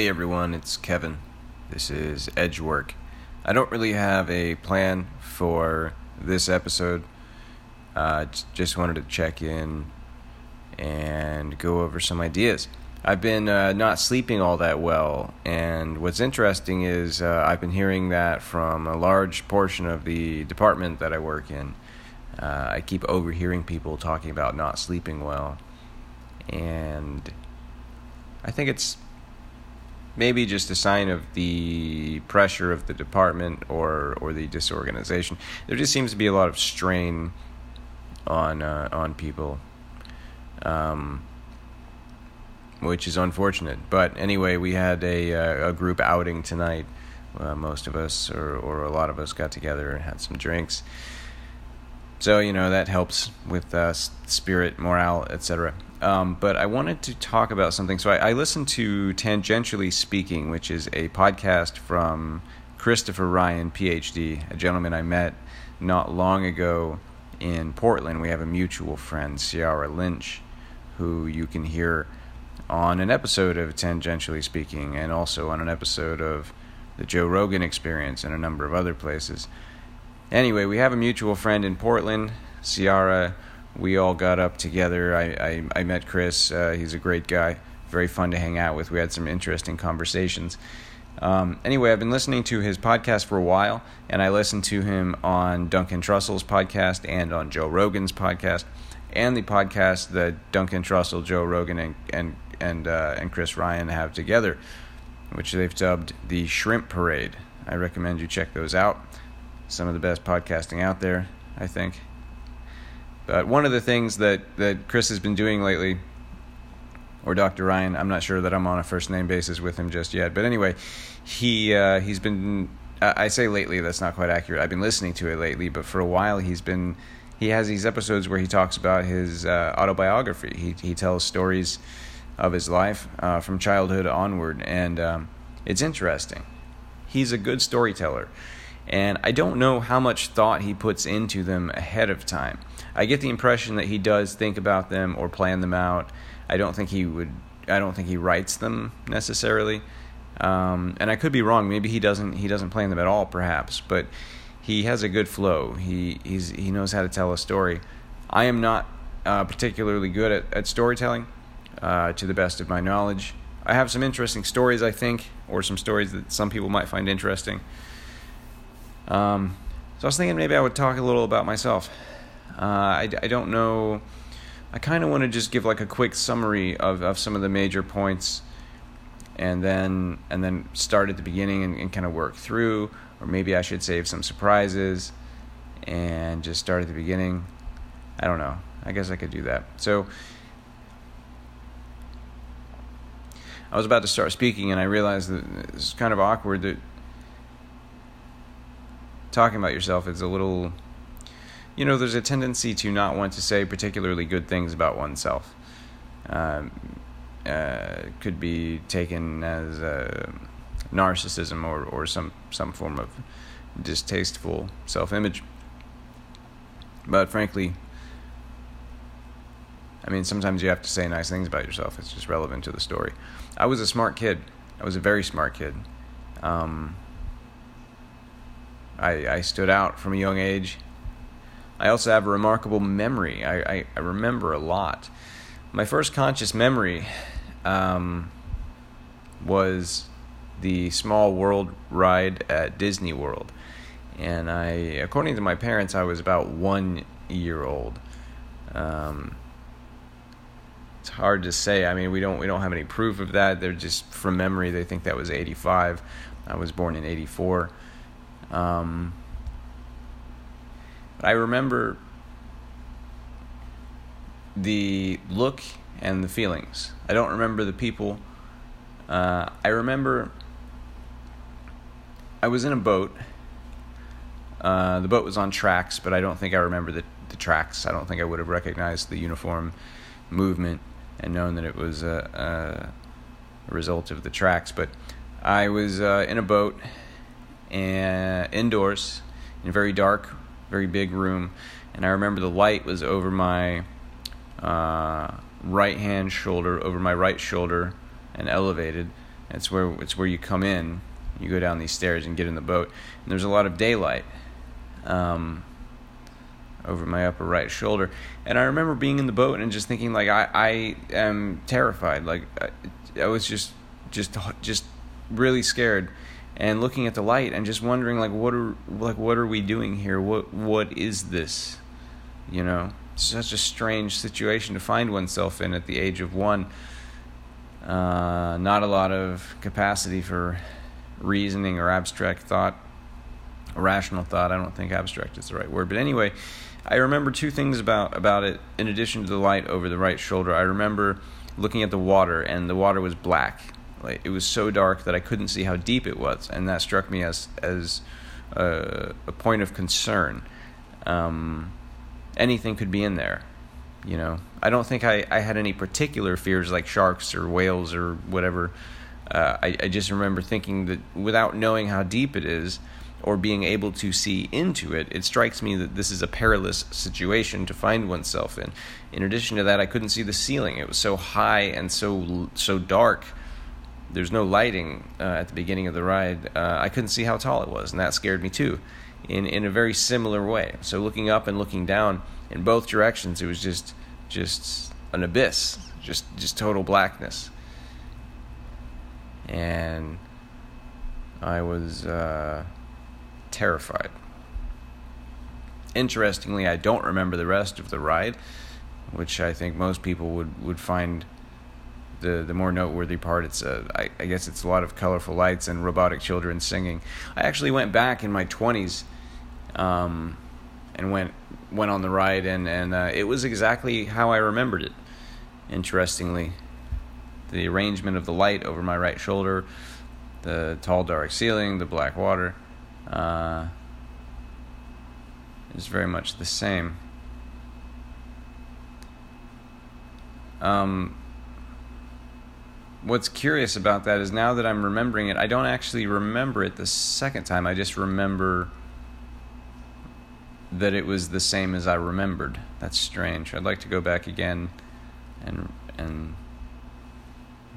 Hey everyone, it's Kevin. This is Edgework. I don't really have a plan for this episode. Uh, just wanted to check in and go over some ideas. I've been uh, not sleeping all that well, and what's interesting is uh, I've been hearing that from a large portion of the department that I work in. Uh, I keep overhearing people talking about not sleeping well, and I think it's maybe just a sign of the pressure of the department or or the disorganization. There just seems to be a lot of strain on uh, on people, um, which is unfortunate. But anyway, we had a uh, a group outing tonight. Uh, most of us, or or a lot of us, got together and had some drinks. So you know that helps with uh, spirit, morale, etc. Um, but I wanted to talk about something. So I, I, listened to Tangentially Speaking, which is a podcast from Christopher Ryan, PhD, a gentleman I met not long ago in Portland. We have a mutual friend, Ciara Lynch, who you can hear on an episode of Tangentially Speaking and also on an episode of the Joe Rogan Experience and a number of other places. Anyway, we have a mutual friend in Portland, Ciara we all got up together. I, I, I met Chris. Uh, he's a great guy, very fun to hang out with. We had some interesting conversations. Um, anyway, I've been listening to his podcast for a while, and I listened to him on Duncan Trussell's podcast and on Joe Rogan's podcast, and the podcast that Duncan Trussell, Joe Rogan, and and and uh, and Chris Ryan have together, which they've dubbed the Shrimp Parade. I recommend you check those out. Some of the best podcasting out there, I think. But one of the things that, that Chris has been doing lately, or Dr. Ryan, I'm not sure that I'm on a first name basis with him just yet. But anyway, he uh, he's been. I say lately, that's not quite accurate. I've been listening to it lately, but for a while he's been. He has these episodes where he talks about his uh, autobiography. He he tells stories of his life uh, from childhood onward, and um, it's interesting. He's a good storyteller, and I don't know how much thought he puts into them ahead of time. I get the impression that he does think about them or plan them out. I don't think he would. I don't think he writes them necessarily. Um, and I could be wrong. Maybe he doesn't. He doesn't plan them at all, perhaps. But he has a good flow. He he's he knows how to tell a story. I am not uh, particularly good at, at storytelling, uh, to the best of my knowledge. I have some interesting stories, I think, or some stories that some people might find interesting. Um, so I was thinking maybe I would talk a little about myself. Uh, I, I don't know. I kind of want to just give like a quick summary of, of some of the major points and then and then start at the beginning and, and kind of work through or maybe I should save some surprises and just start at the beginning. I don't know. I guess I could do that. So I was about to start speaking and I realized that it's kind of awkward that talking about yourself is a little you know, there's a tendency to not want to say particularly good things about oneself. Um, uh, could be taken as narcissism or, or some, some form of distasteful self image. But frankly, I mean, sometimes you have to say nice things about yourself. It's just relevant to the story. I was a smart kid. I was a very smart kid. Um, I, I stood out from a young age. I also have a remarkable memory. I, I, I remember a lot. My first conscious memory um, was the Small World ride at Disney World. And I, according to my parents, I was about one year old. Um, it's hard to say. I mean, we don't we don't have any proof of that. They're just from memory. They think that was eighty five. I was born in eighty four. Um, but I remember the look and the feelings. I don't remember the people. Uh, I remember I was in a boat. Uh, the boat was on tracks, but I don't think I remember the, the tracks. I don't think I would have recognized the uniform movement and known that it was a, a result of the tracks. But I was uh, in a boat and indoors in a very dark very big room, and I remember the light was over my uh, right hand shoulder, over my right shoulder, and elevated. It's where it's where you come in. You go down these stairs and get in the boat, and there's a lot of daylight um, over my upper right shoulder. And I remember being in the boat and just thinking, like, I, I am terrified. Like, I, I was just, just, just really scared and looking at the light and just wondering like what are like what are we doing here? What what is this? You know such a strange situation to find oneself in at the age of one. Uh, not a lot of capacity for reasoning or abstract thought rational thought. I don't think abstract is the right word. But anyway i remember two things about about it in addition to the light over the right shoulder. I remember looking at the water and the water was black like it was so dark that I couldn't see how deep it was, and that struck me as as a, a point of concern. Um, anything could be in there, you know. I don't think I, I had any particular fears like sharks or whales or whatever. Uh, I, I just remember thinking that without knowing how deep it is or being able to see into it, it strikes me that this is a perilous situation to find oneself in. In addition to that, I couldn't see the ceiling; it was so high and so so dark there's no lighting uh, at the beginning of the ride, uh, I couldn't see how tall it was, and that scared me too, in in a very similar way. So looking up and looking down in both directions, it was just just an abyss, just just total blackness, and I was uh, terrified. Interestingly, I don't remember the rest of the ride, which I think most people would would find the the more noteworthy part. It's uh, I, I, guess it's a lot of colorful lights and robotic children singing. I actually went back in my twenties, um, and went went on the ride, and and uh, it was exactly how I remembered it. Interestingly, the arrangement of the light over my right shoulder, the tall dark ceiling, the black water, uh, is very much the same. Um, what's curious about that is now that I'm remembering it, I don't actually remember it the second time. I just remember that it was the same as I remembered. That's strange. I'd like to go back again and and,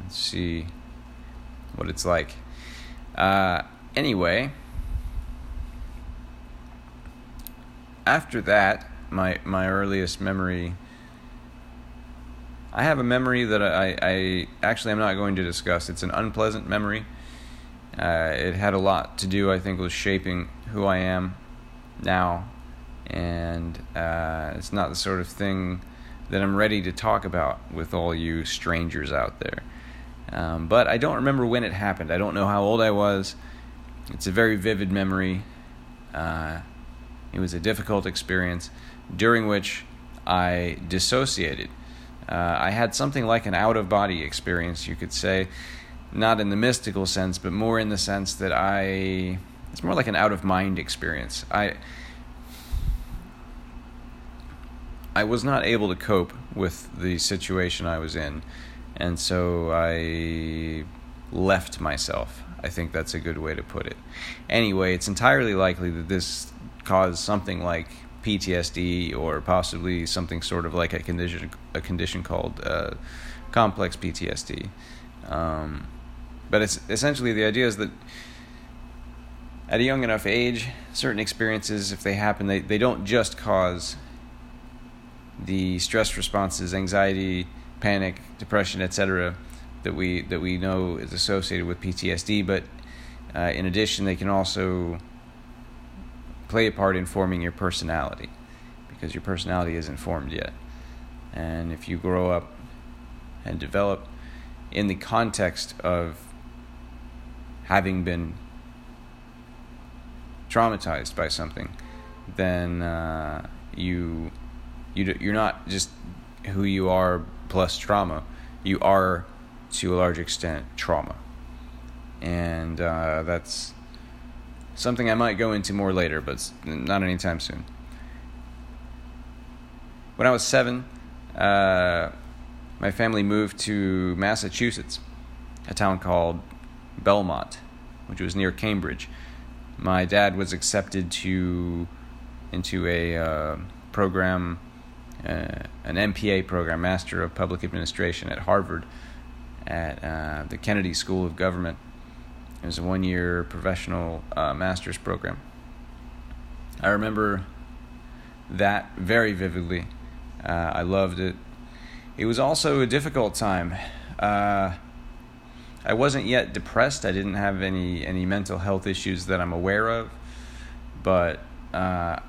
see what it's like. Uh, anyway, after that, my my earliest memory I have a memory that I, I actually I'm not going to discuss. It's an unpleasant memory. Uh, it had a lot to do, I think, with shaping who I am now, and uh, it's not the sort of thing that I'm ready to talk about with all you strangers out there. Um, but I don't remember when it happened. I don't know how old I was. It's a very vivid memory. Uh, it was a difficult experience during which I dissociated uh, I had something like an out of body experience, you could say, not in the mystical sense, but more in the sense that I. It's more like an out of mind experience. I. I was not able to cope with the situation I was in, and so I left myself. I think that's a good way to put it. Anyway, it's entirely likely that this caused something like PTSD or possibly something sort of like a condition a condition called uh, complex PTSD. Um, but it's essentially the idea is that at a young enough age, certain experiences, if they happen, they, they don't just cause the stress responses, anxiety, panic, depression, etc., that we that we know is associated with PTSD. But uh, in addition, they can also play a part in forming your personality because your personality isn't formed yet. And if you grow up and develop in the context of having been traumatized by something, then uh, you you you're not just who you are plus trauma. You are to a large extent trauma, and uh, that's Something I might go into more later, but not anytime soon. When I was seven, uh, my family moved to Massachusetts, a town called Belmont, which was near Cambridge. My dad was accepted to into a uh, program, uh, an MPA program, Master of Public Administration at Harvard, at uh, the Kennedy School of Government. It was a one year professional uh, master's program. I remember that very vividly. Uh, I loved it. It was also a difficult time. Uh, I wasn't yet depressed. I didn't have any any mental health issues that I'm aware of, but uh,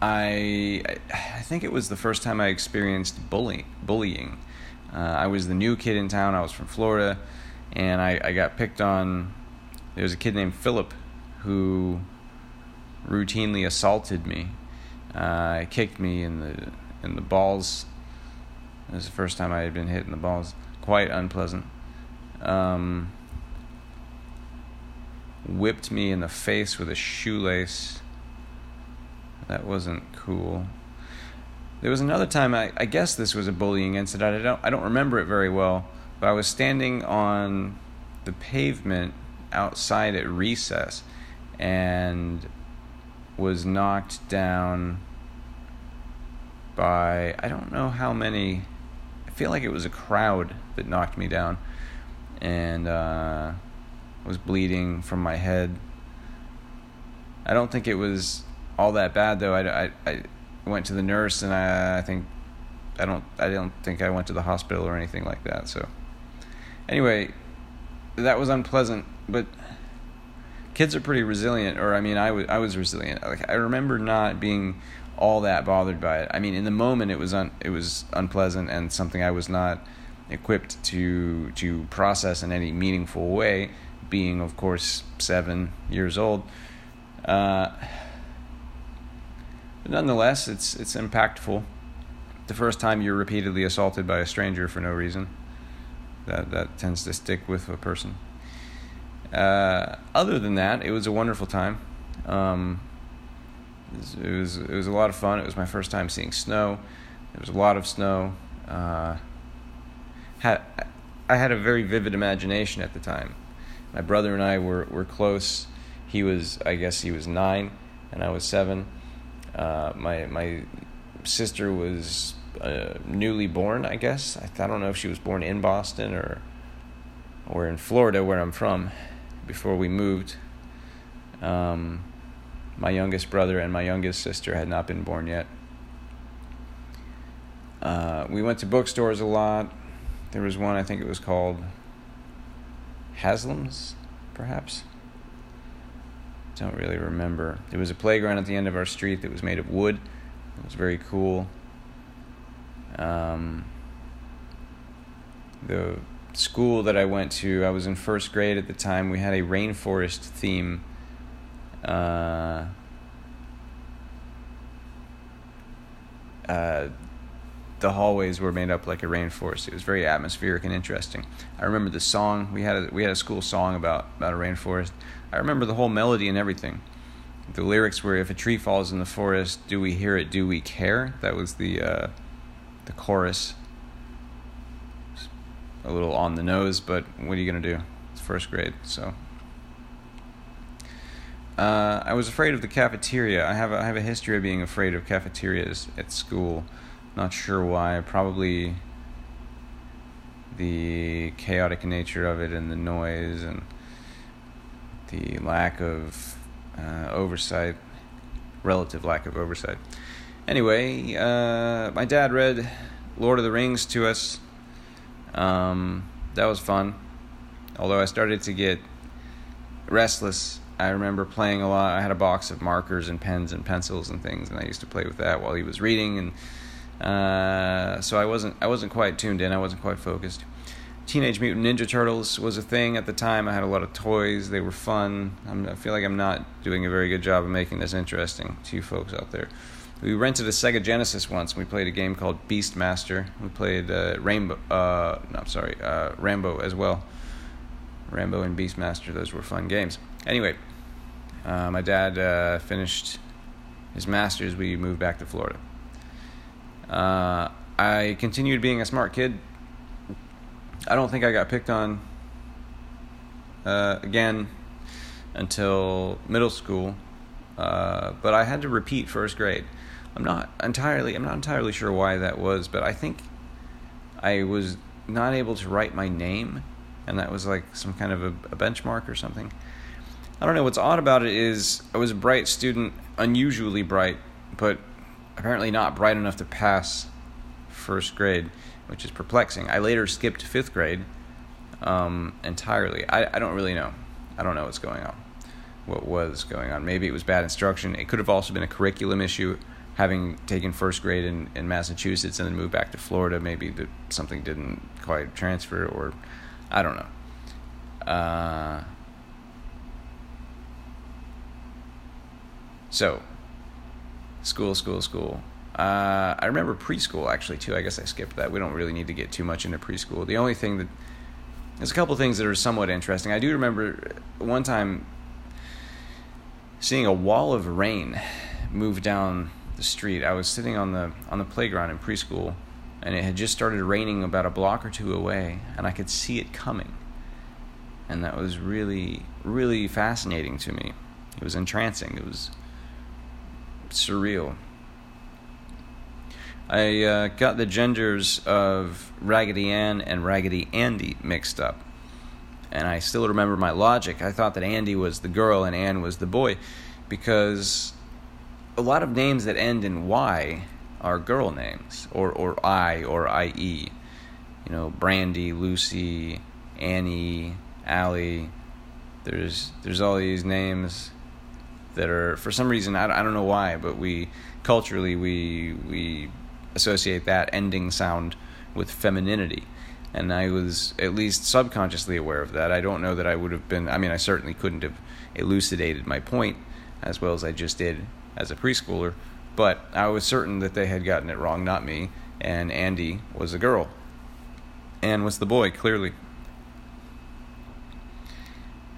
I I think it was the first time I experienced bullying. Bullying. Uh, I was the new kid in town. I was from Florida, and I, I got picked on. There was a kid named Philip who routinely assaulted me. Uh, kicked me in the in the balls. It was the first time I had been hit in the balls. Quite unpleasant. Um, whipped me in the face with a shoelace. That wasn't cool. There was another time I, I guess this was a bullying incident. I don't I don't remember it very well, but I was standing on the pavement outside at recess and was knocked down by I don't know how many I feel like it was a crowd that knocked me down and uh, was bleeding from my head. I don't think it was all that bad though. I, I, I went to the nurse and I, I think I don't I don't think I went to the hospital or anything like that. So anyway, that was unpleasant, but kids are pretty resilient or I mean I was I was resilient. Like I remember not being all that bothered by it. I mean in the moment it was un, it was unpleasant and something I was not equipped to to process in any meaningful way being of course 7 years old. Uh, but nonetheless, it's it's impactful. The first time you're repeatedly assaulted by a stranger for no reason, that that tends to stick with a person. Uh, other than that, it was a wonderful time. Um, it, was, it was a lot of fun. It was my first time seeing snow. There was a lot of snow. Uh, had I had a very vivid imagination at the time. My brother and I were were close. He was I guess he was nine, and I was seven uh, my my sister was uh, newly born, I guess. I, I don't know if she was born in Boston or or in Florida, where I'm from, before we moved. Um, my youngest brother and my youngest sister had not been born yet. Uh, we went to bookstores a lot. There was one, I think it was called Haslam's, perhaps don't really remember. There was a playground at the end of our street that was made of wood. It was very cool. Um, the school that I went to, I was in first grade at the time. We had a rainforest theme. Uh, uh, the hallways were made up like a rainforest. It was very atmospheric and interesting. I remember the song we had. A, we had a school song about about a rainforest. I remember the whole melody and everything. The lyrics were, "If a tree falls in the forest, do we hear it? Do we care?" That was the uh, the chorus. A little on the nose, but what are you gonna do? It's first grade, so. Uh, I was afraid of the cafeteria. I have a, I have a history of being afraid of cafeterias at school. Not sure why. Probably the chaotic nature of it and the noise and the lack of uh, oversight, relative lack of oversight. Anyway, uh, my dad read Lord of the Rings to us. Um, that was fun. Although I started to get restless, I remember playing a lot. I had a box of markers and pens and pencils and things, and I used to play with that while he was reading. And uh, so I wasn't I wasn't quite tuned in. I wasn't quite focused. Teenage Mutant Ninja Turtles was a thing at the time. I had a lot of toys. They were fun. I'm, i feel like I'm not doing a very good job of making this interesting to you folks out there. We rented a Sega Genesis once. and We played a game called Beastmaster. We played uh, Rainbow. Uh, no, I'm sorry, uh, Rambo as well. Rambo and Beastmaster. Those were fun games. Anyway, uh, my dad uh, finished his masters. We moved back to Florida. Uh, I continued being a smart kid I don't think I got picked on again until middle school, but I had to repeat first grade. I'm not entirely I'm not entirely sure why that was, but I think I was not able to write my name, and that was like some kind of a, a benchmark or something. I don't know. What's odd about it is I was a bright student, unusually bright, but apparently not bright enough to pass first grade, which is perplexing. I later skipped fifth grade um, entirely. I, I don't really know. I don't know what's going on. What was going on? Maybe it was bad instruction. It could have also been a curriculum issue. Having taken first grade in, in Massachusetts and then moved back to Florida, maybe that something didn't quite transfer, or I don't know. Uh, so, school, school, school. Uh, I remember preschool actually too. I guess I skipped that. We don't really need to get too much into preschool. The only thing that there's a couple things that are somewhat interesting. I do remember one time seeing a wall of rain move down the street. I was sitting on the on the playground in preschool, and it had just started raining about a block or two away, and I could see it coming. And that was really really fascinating to me. It was entrancing. It was surreal. I uh, got the genders of Raggedy Ann and Raggedy Andy mixed up. And I still remember my logic. I thought that Andy was the girl and Ann was the boy because a lot of names that end in Y are girl names or, or I or IE. You know, Brandy, Lucy, Annie, Allie. There's there's all these names that are for some reason I, I don't know why, but we culturally we we associate that ending sound with femininity. And I was at least subconsciously aware of that. I don't know that I would have been, I mean, I certainly couldn't have elucidated my point as well as I just did as a preschooler, but I was certain that they had gotten it wrong, not me, and Andy was a girl. Ann was the boy, clearly.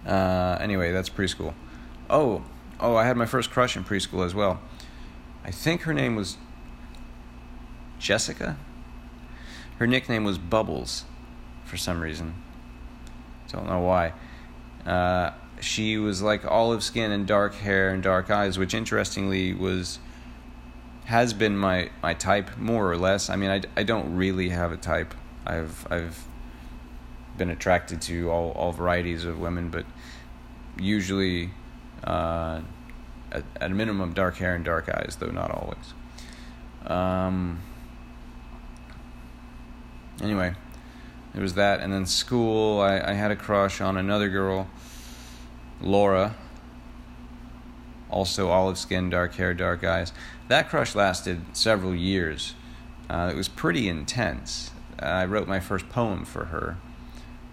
Uh, anyway, that's preschool. Oh, oh, I had my first crush in preschool as well. I think her name was Jessica. Her nickname was Bubbles for some reason. Don't know why. Uh, she was like olive skin and dark hair and dark eyes, which interestingly was has been my, my type more or less. I mean, I, I don't really have a type. I've I've been attracted to all, all varieties of women, but usually uh, at, at a minimum dark hair and dark eyes, though not always. Um, anyway, there was that, and then school. I, I had a crush on another girl, Laura. Also olive skin, dark hair, dark eyes. That crush lasted several years. Uh, it was pretty intense. I wrote my first poem for her.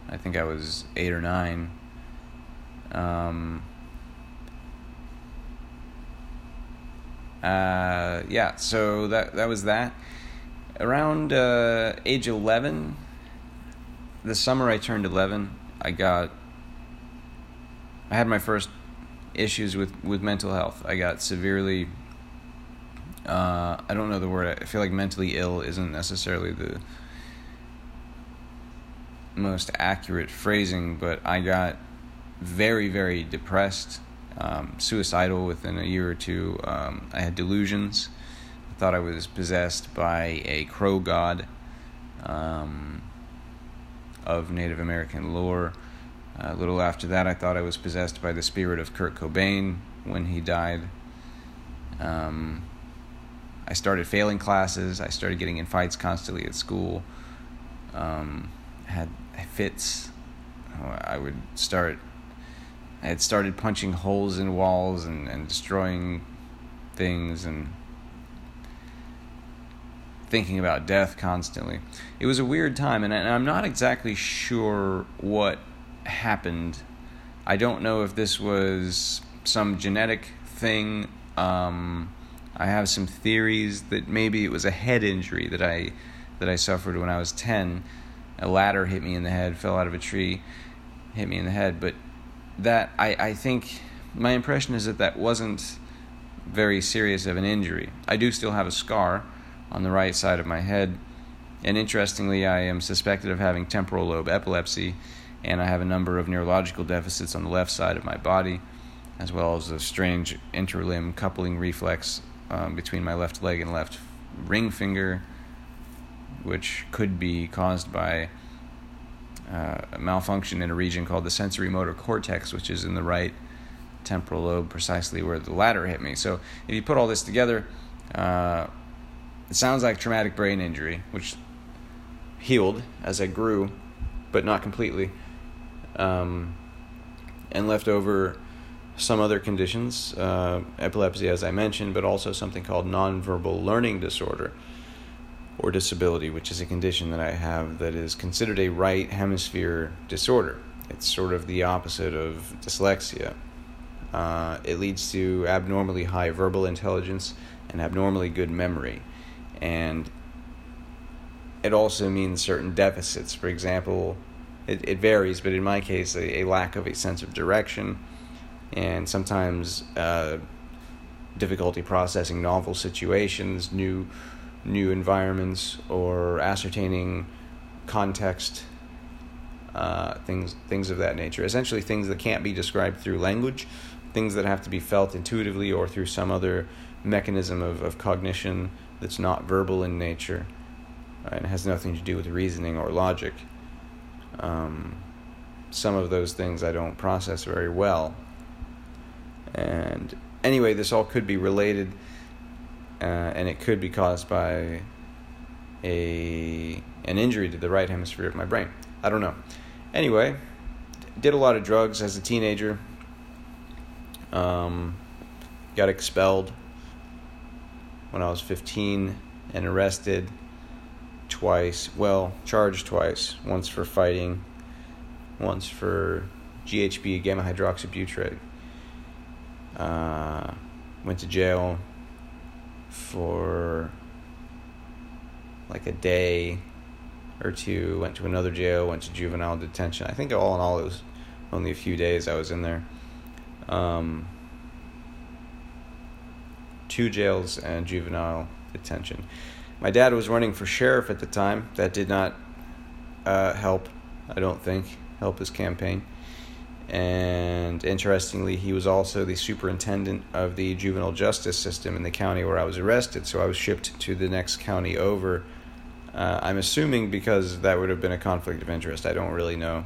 I think I was eight or nine. Um, uh, yeah, so that that was that around uh, age 11 the summer i turned 11 i got i had my first issues with with mental health. I got severely uh, i don't know the word. I feel like mentally ill isn't necessarily the most accurate phrasing but i got very very depressed um, suicidal within a year or two. Um, i had delusions. I thought I was possessed by a crow god um, of Native American lore. A little after that, I thought I was possessed by the spirit of Kurt Cobain when he died. Um, I started failing classes. I started getting in fights constantly at school. Um, had fits. I would start. I had started punching holes in walls and, and destroying things and thinking about death constantly. It was a weird time, and I'm not exactly sure what happened. I don't know if this was some genetic thing. Um, I have some theories that maybe it was a head injury that I that I suffered when I was ten. A ladder hit me in the head, fell out of a tree, hit me in the head. But that I I think my impression is that that wasn't very serious of an injury. I do still have a scar on the right side of my head. And interestingly, I am suspected of having temporal lobe epilepsy, and I have a number of neurological deficits on the left side of my body, as well as a strange interlimb coupling reflex um, between my left leg and left ring finger, which could be caused by uh, a malfunction in a region called the sensory motor cortex, which is in the right temporal lobe, precisely where the ladder hit me. So if you put all this together, uh, it sounds like traumatic brain injury, which healed as I grew, but not completely, um, and left over some other conditions, uh, epilepsy, as I mentioned, but also something called nonverbal learning disorder or disability, which is a condition that I have that is considered a right hemisphere disorder. It's sort of the opposite of dyslexia. Uh, it leads to abnormally high verbal intelligence and abnormally good memory. And it also means certain deficits. For example, it, it varies, but in my case, a, a lack of a sense of direction and sometimes uh, difficulty processing novel situations, new new environments, or ascertaining context, uh, things things of that nature. Essentially, things that can't be described through language, things that have to be felt intuitively or through some other mechanism of, of cognition that's not verbal in nature and has nothing to do with reasoning or logic. Um, some of those things I don't process very well. And anyway, this all could be related, uh, and it could be caused by a an injury to the right hemisphere of my brain. I don't know. Anyway, did a lot of drugs as a teenager. Um, got expelled when I was 15 and arrested twice. Well, charged twice. Once for fighting, once for GHB, gamma hydroxybutyric. Uh, went to jail for like a day or two. Went to another jail. Went to juvenile detention. I think all in all, it was only a few days I was in there. Um, two jails and juvenile detention. My dad was running for sheriff at the time. That did not uh, help, I don't think, help his campaign. And interestingly, he was also the superintendent of the juvenile justice system in the county where I was arrested. So I was shipped to the next county over. Uh, I'm assuming because that would have been a conflict of interest. I don't really know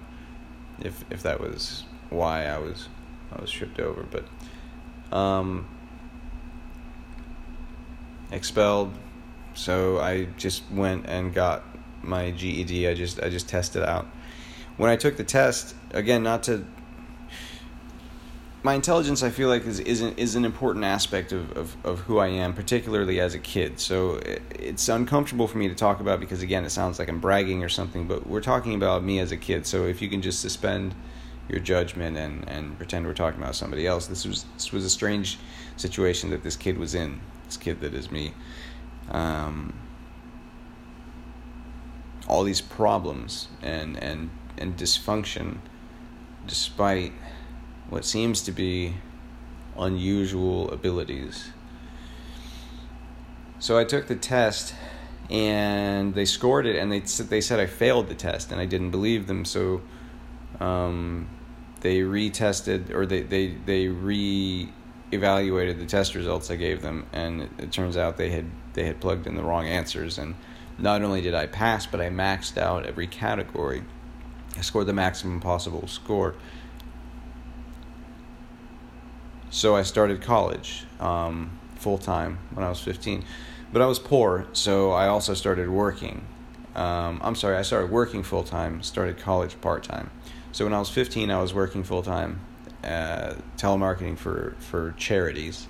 if if that was why I was I was shipped over, but um, expelled. So I just went and got my GED. I just I just tested out. When I took the test, again, not to my intelligence, I feel like is is an, is an important aspect of, of, of who I am, particularly as a kid. So it, it's uncomfortable for me to talk about because again, it sounds like I'm bragging or something. But we're talking about me as a kid. So if you can just suspend your judgment and, and pretend we're talking about somebody else, this was this was a strange situation that this kid was in. This kid that is me. Um, all these problems and and and dysfunction, despite what seems to be unusual abilities. So I took the test and they scored it and they they said I failed the test and I didn't believe them so um, they retested or they they they re evaluated the test results I gave them and it, it turns out they had they had plugged in the wrong answers and not only did I pass but I maxed out every category I scored the maximum possible score so I started college um, full time when I was 15. But I was poor, so I also started working. Um, I'm sorry, I started working full time, started college part time. So when I was 15, I was working full time, uh, telemarketing for, for charities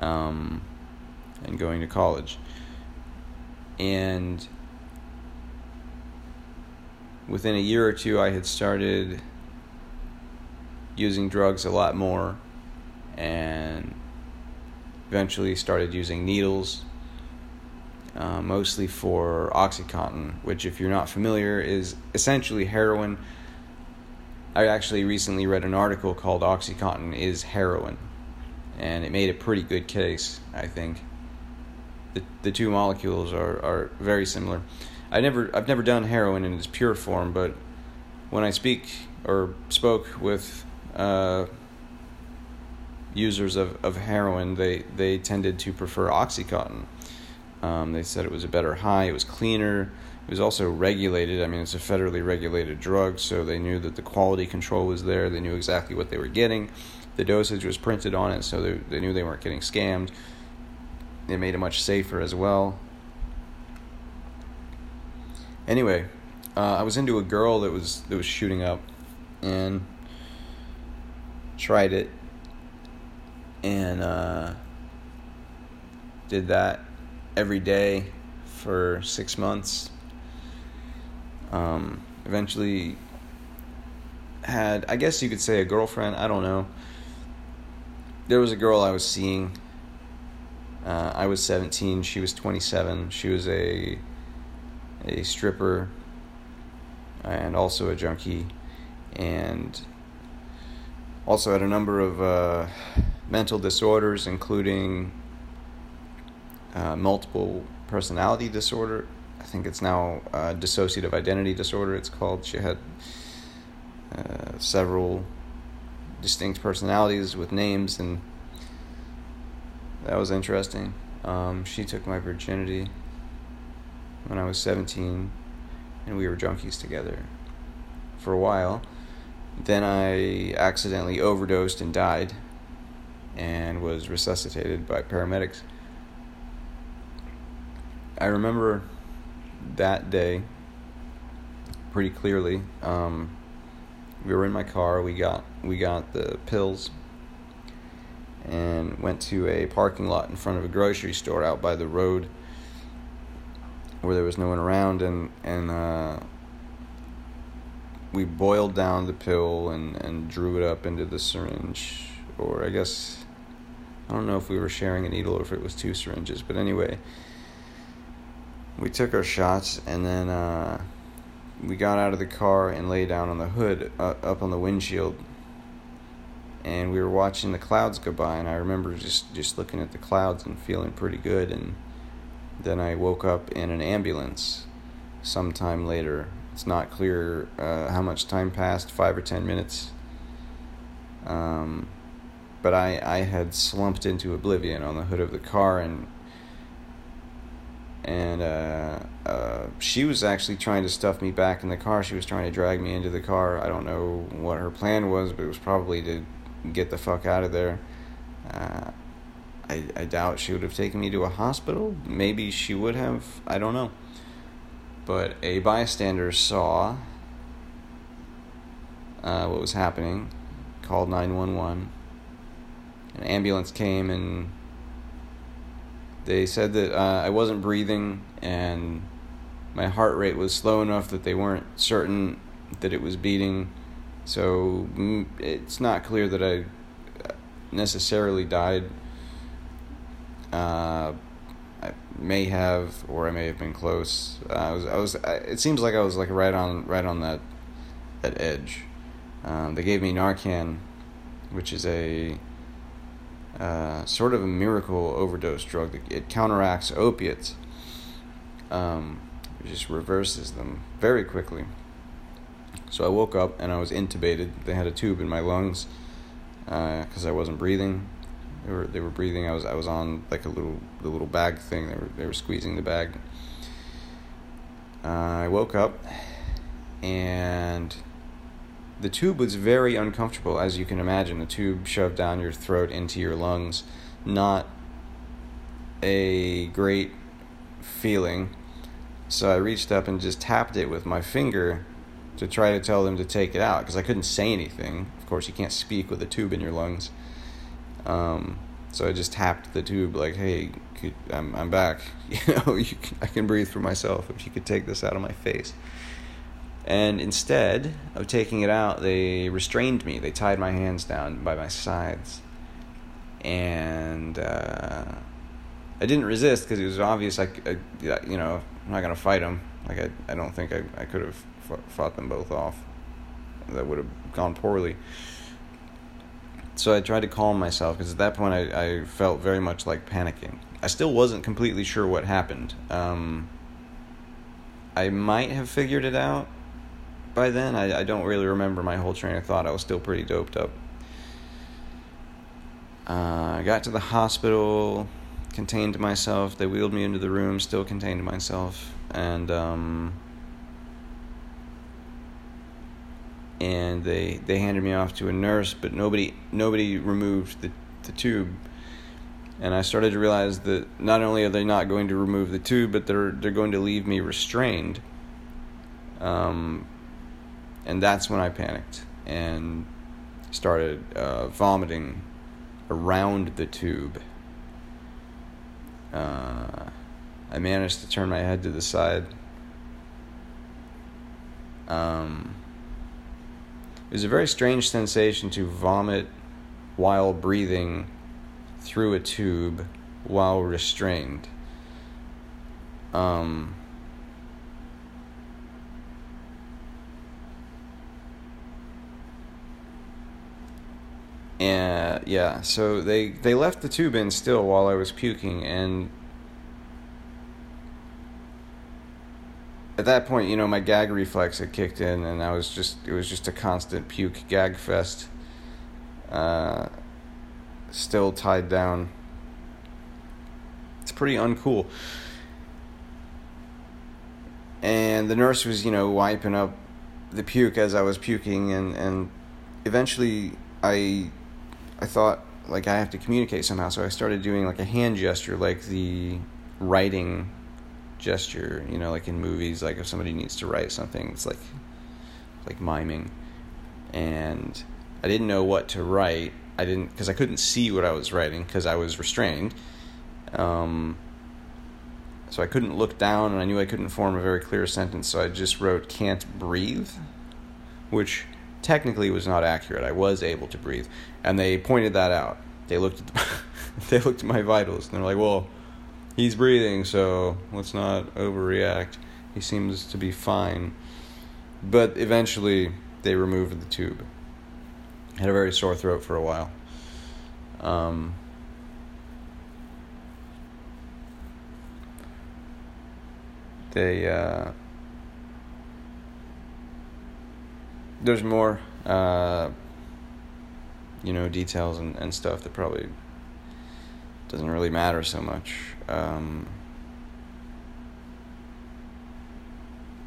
um, and going to college. And within a year or two, I had started using drugs a lot more and eventually started using needles, uh, mostly for Oxycontin, which, if you're not familiar, is essentially heroin. I actually recently read an article called Oxycontin is heroin, and it made a pretty good case, I think. The, the two molecules are, are very similar. I never I've never done heroin in its pure form, but when I speak or spoke with uh, users of, of heroin, they, they tended to prefer Oxycontin. Um, they said it was a better high. It was cleaner. It was also regulated. I mean, it's a federally regulated drug, so they knew that the quality control was there. They knew exactly what they were getting. The dosage was printed on it, so they, they knew they weren't getting scammed. It made it much safer as well. Anyway, uh, I was into a girl that was that was shooting up, and tried it, and uh, did that every day for six months. Um, eventually had, I guess you could say, a girlfriend. I don't know. There was a girl I was seeing. Uh, I was 17. She was 27. She was a a stripper and also a junkie, and also had a number of uh, mental disorders, including uh, multiple personality disorder. I think it's now uh, dissociative identity disorder. It's called. She had uh, several distinct personalities with names, and that was interesting. Um, she took my virginity when I was 17, and we were junkies together for a while. Then I accidentally overdosed and died and was resuscitated by paramedics. I remember that day pretty clearly. Um, we were in my car. We got we got the pills and went to a parking lot in front of a grocery store out by the road where there was no one around and and uh, we boiled down the pill and and drew it up into the syringe or I guess I don't know if we were sharing a needle or if it was two syringes but anyway we took our shots and then uh, we got out of the car and lay down on the hood uh, up on the windshield and we were watching the clouds go by and i remember just just looking at the clouds and feeling pretty good and then i woke up in an ambulance sometime later it's not clear uh, how much time passed five or ten minutes um, but I, I had slumped into oblivion on the hood of the car and and uh, uh, she was actually trying to stuff me back in the car. She was trying to drag me into the car. I don't know what her plan was, but it was probably to get the fuck out of there. Uh, I, I doubt she would have taken me to a hospital. Maybe she would have. I don't know. But a bystander saw uh, what was happening, called 911. An ambulance came and they said that uh, I wasn't breathing and my heart rate was slow enough that they weren't certain that it was beating. So mm, it's not clear that I necessarily died. Uh, I may have, or I may have been close. Uh, I was, I was. It seems like I was like right on, right on that, that edge. Um, they gave me Narcan, which is a uh, sort of a miracle overdose drug. It counteracts opiates. Um, it just reverses them very quickly. So I woke up and I was intubated. They had a tube in my lungs because uh, I wasn't breathing. They were they were breathing. I was I was on like a little the little bag thing. They were they were squeezing the bag. Uh, I woke up and the tube was very uncomfortable, as you can imagine. The tube shoved down your throat into your lungs. Not a great feeling. So I reached up and just tapped it with my finger to try to tell them to take it out because I couldn't say anything. Of course, you can't speak with a tube in your lungs. Um, so I just tapped the tube like, "Hey, could, I'm I'm back. You know, you can, I can breathe for myself. If you could take this out of my face." And instead of taking it out, they restrained me. They tied my hands down by my sides. And uh, I didn't resist because it was obvious, I, I, you know, I'm not to fight them. Like, I, I don't think I, I could have fought them both off. That would have gone poorly. So I tried to calm myself because at that point I, I felt very much like panicking. I still wasn't completely sure what happened. Um, I might have figured it out by then. I, I don't really remember my whole train of thought. I was still pretty doped up. Uh, I got to the hospital, contained myself. They wheeled me into the room, still contained myself, and um, and they they handed me off to a nurse, but nobody nobody removed the the tube. And I started to realize that not only are they not going to remove the tube, but they're they're going to leave me restrained. Um, and that's when I panicked and started uh, vomiting around the tube. Uh, I managed to turn my head to the side. Um, it was a very strange sensation to vomit while breathing through a tube while restrained. Um, and yeah, so they they left the tube in still while I was puking, and at that point, you know, my gag reflex had kicked in, and I was just it was just a constant puke gag fest. Uh, still tied down. It's pretty uncool. And the nurse was, you know, wiping up the puke as I was puking, and and eventually I I thought like I have to communicate somehow, so I started doing like a hand gesture, like the writing gesture, you know, like in movies, like if somebody needs to write something, it's like like miming. And I didn't know what to write. I didn't because I couldn't see what I was writing because I was restrained. Um, so I couldn't look down, and I knew I couldn't form a very clear sentence. So I just wrote "can't breathe," which technically was not accurate. I was able to breathe, and they pointed that out. They looked at the, they looked at my vitals, and they're like, "Well, he's breathing, so let's not overreact. He seems to be fine." But eventually, they removed the tube. Had a very sore throat for a while. Um, they uh, there's more uh, you know details and, and stuff that probably doesn't really matter so much um,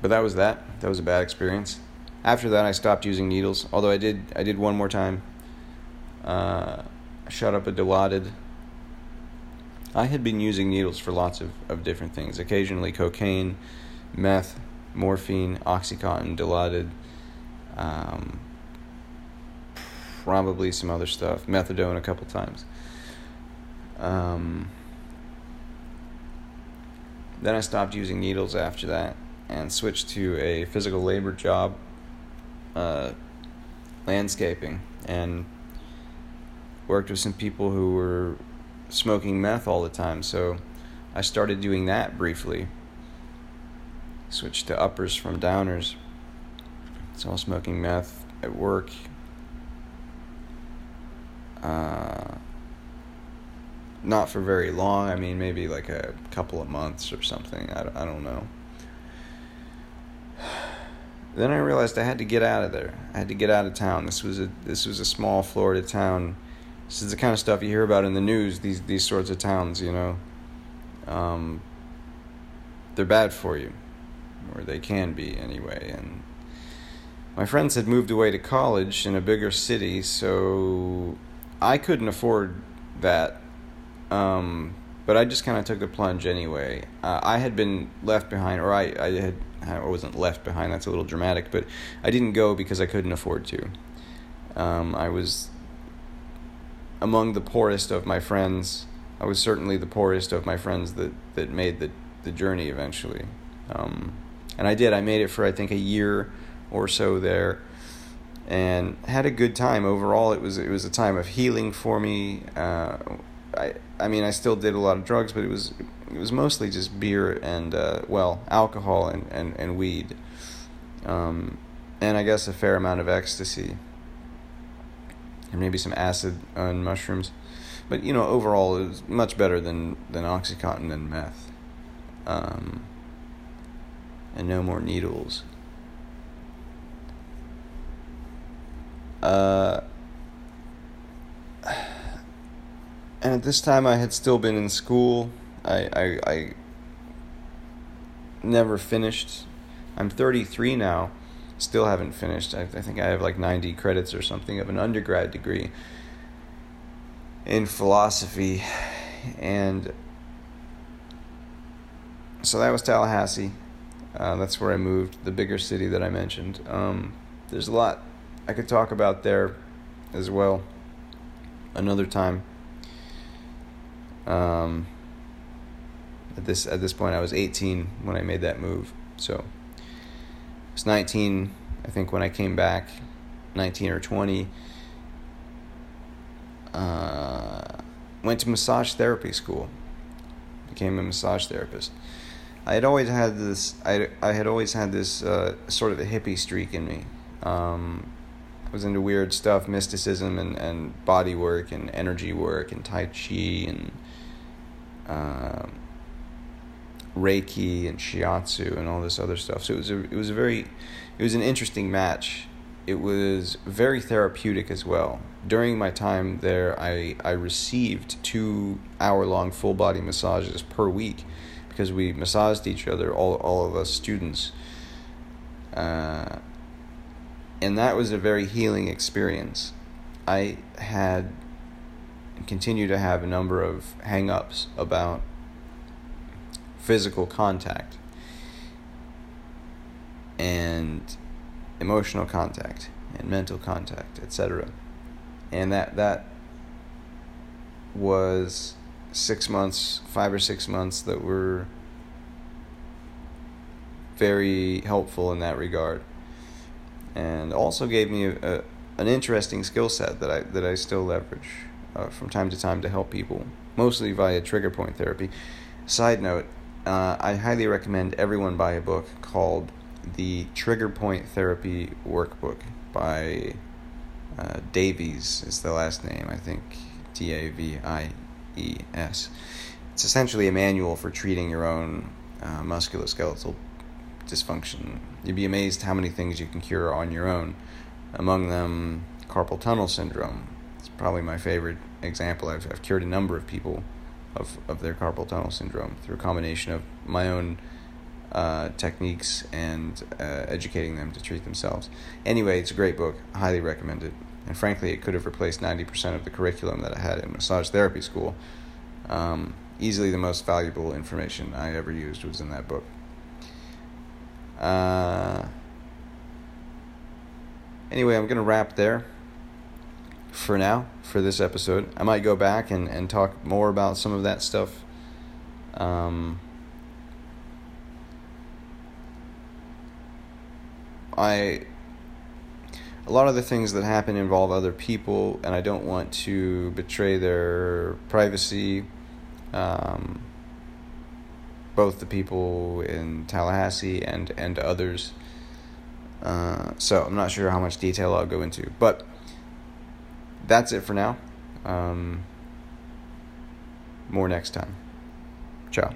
but that was that. That was a bad experience. After that I stopped using needles although I did I did one more time. Uh, I shot up a Dilaudid I had been using needles for lots of, of different things. Occasionally cocaine meth morphine oxycontin Dilaudid um, probably some other stuff, methadone a couple times. Um, then I stopped using needles after that and switched to a physical labor job, uh, landscaping, and worked with some people who were smoking meth all the time. So I started doing that briefly. Switched to uppers from downers. So I was smoking meth at work. Uh, not for very long. I mean, maybe like a couple of months or something. I, I don't know. Then I realized I had to get out of there. I had to get out of town. This was a this was a small Florida town. This is the kind of stuff you hear about in the news. These these sorts of towns, you know. Um, they're bad for you, or they can be anyway, and my friends had moved away to college in a bigger city, so I couldn't afford that. Um, but I just kind of took the plunge anyway. Uh, I had been left behind, or I, I had I wasn't left behind. That's a little dramatic, but I didn't go because I couldn't afford to. Um, I was among the poorest of my friends. I was certainly the poorest of my friends that, that made the, the journey eventually. Um, and I did. I made it for I think a year or so there and had a good time overall it was it was a time of healing for me uh, I I mean I still did a lot of drugs but it was it was mostly just beer and uh, well alcohol and and, and weed. Um, and I guess a fair amount of ecstasy and maybe some acid and mushrooms. But you know overall it was much better than than oxycontin and meth. Um, and no more needles. Uh, and at this time, I had still been in school. I, I, I never finished. I'm 33 now, still haven't finished. I, I think I have like 90 credits or something of an undergrad degree in philosophy. And so that was Tallahassee. Uh, that's where I moved, the bigger city that I mentioned. Um, there's a lot I could talk about there as well another time. Um, at this at this point, I was 18 when I made that move, so I was 19, I think, when I came back, 19 or 20. Uh, went to massage therapy school. Became a massage therapist. I had always had this. I I had always had this uh, sort of a hippie streak in me. Um, I was into weird stuff, mysticism and and body work and energy work and tai chi and. Uh, Reiki and Shiatsu and all this other stuff. So it was a it was a very it was an interesting match. It was very therapeutic as well. During my time there, I I received two hour long full body massages per week because we massaged each other all all of us students. Uh, and that was a very healing experience. I had continue to have a number of hang ups about physical contact and emotional contact and mental contact, etc. And that that was six months, five or six months that were very helpful in that regard, and also gave me a, a an interesting skill set that I that I still leverage uh, from time to time to help people, mostly via trigger point therapy. Side note: uh, I highly recommend everyone buy a book called The Trigger Point Therapy Workbook by uh, Davies, is the last name, I think. D A V I E S. It's essentially a manual for treating your own uh, musculoskeletal dysfunction. You'd be amazed how many things you can cure on your own. Among them, carpal tunnel syndrome. It's probably my favorite example. I've, I've cured a number of people of, of their carpal tunnel syndrome through a combination of my own uh, techniques and uh, educating them to treat themselves. Anyway, it's a great book. Highly recommend it. And frankly, it could have replaced 90% of the curriculum that I had in massage therapy school. Um, easily the most valuable information I ever used was in that book. Uh, anyway, I'm going to wrap there for now for this episode. I might go back and, and talk more about some of that stuff. Um, I a lot of the things that happen involve other people, and I don't want to betray their privacy. Um, both the people in Tallahassee and and others. Uh, so I'm not sure how much detail I'll go into, but that's it for now. Um, more next time. Ciao.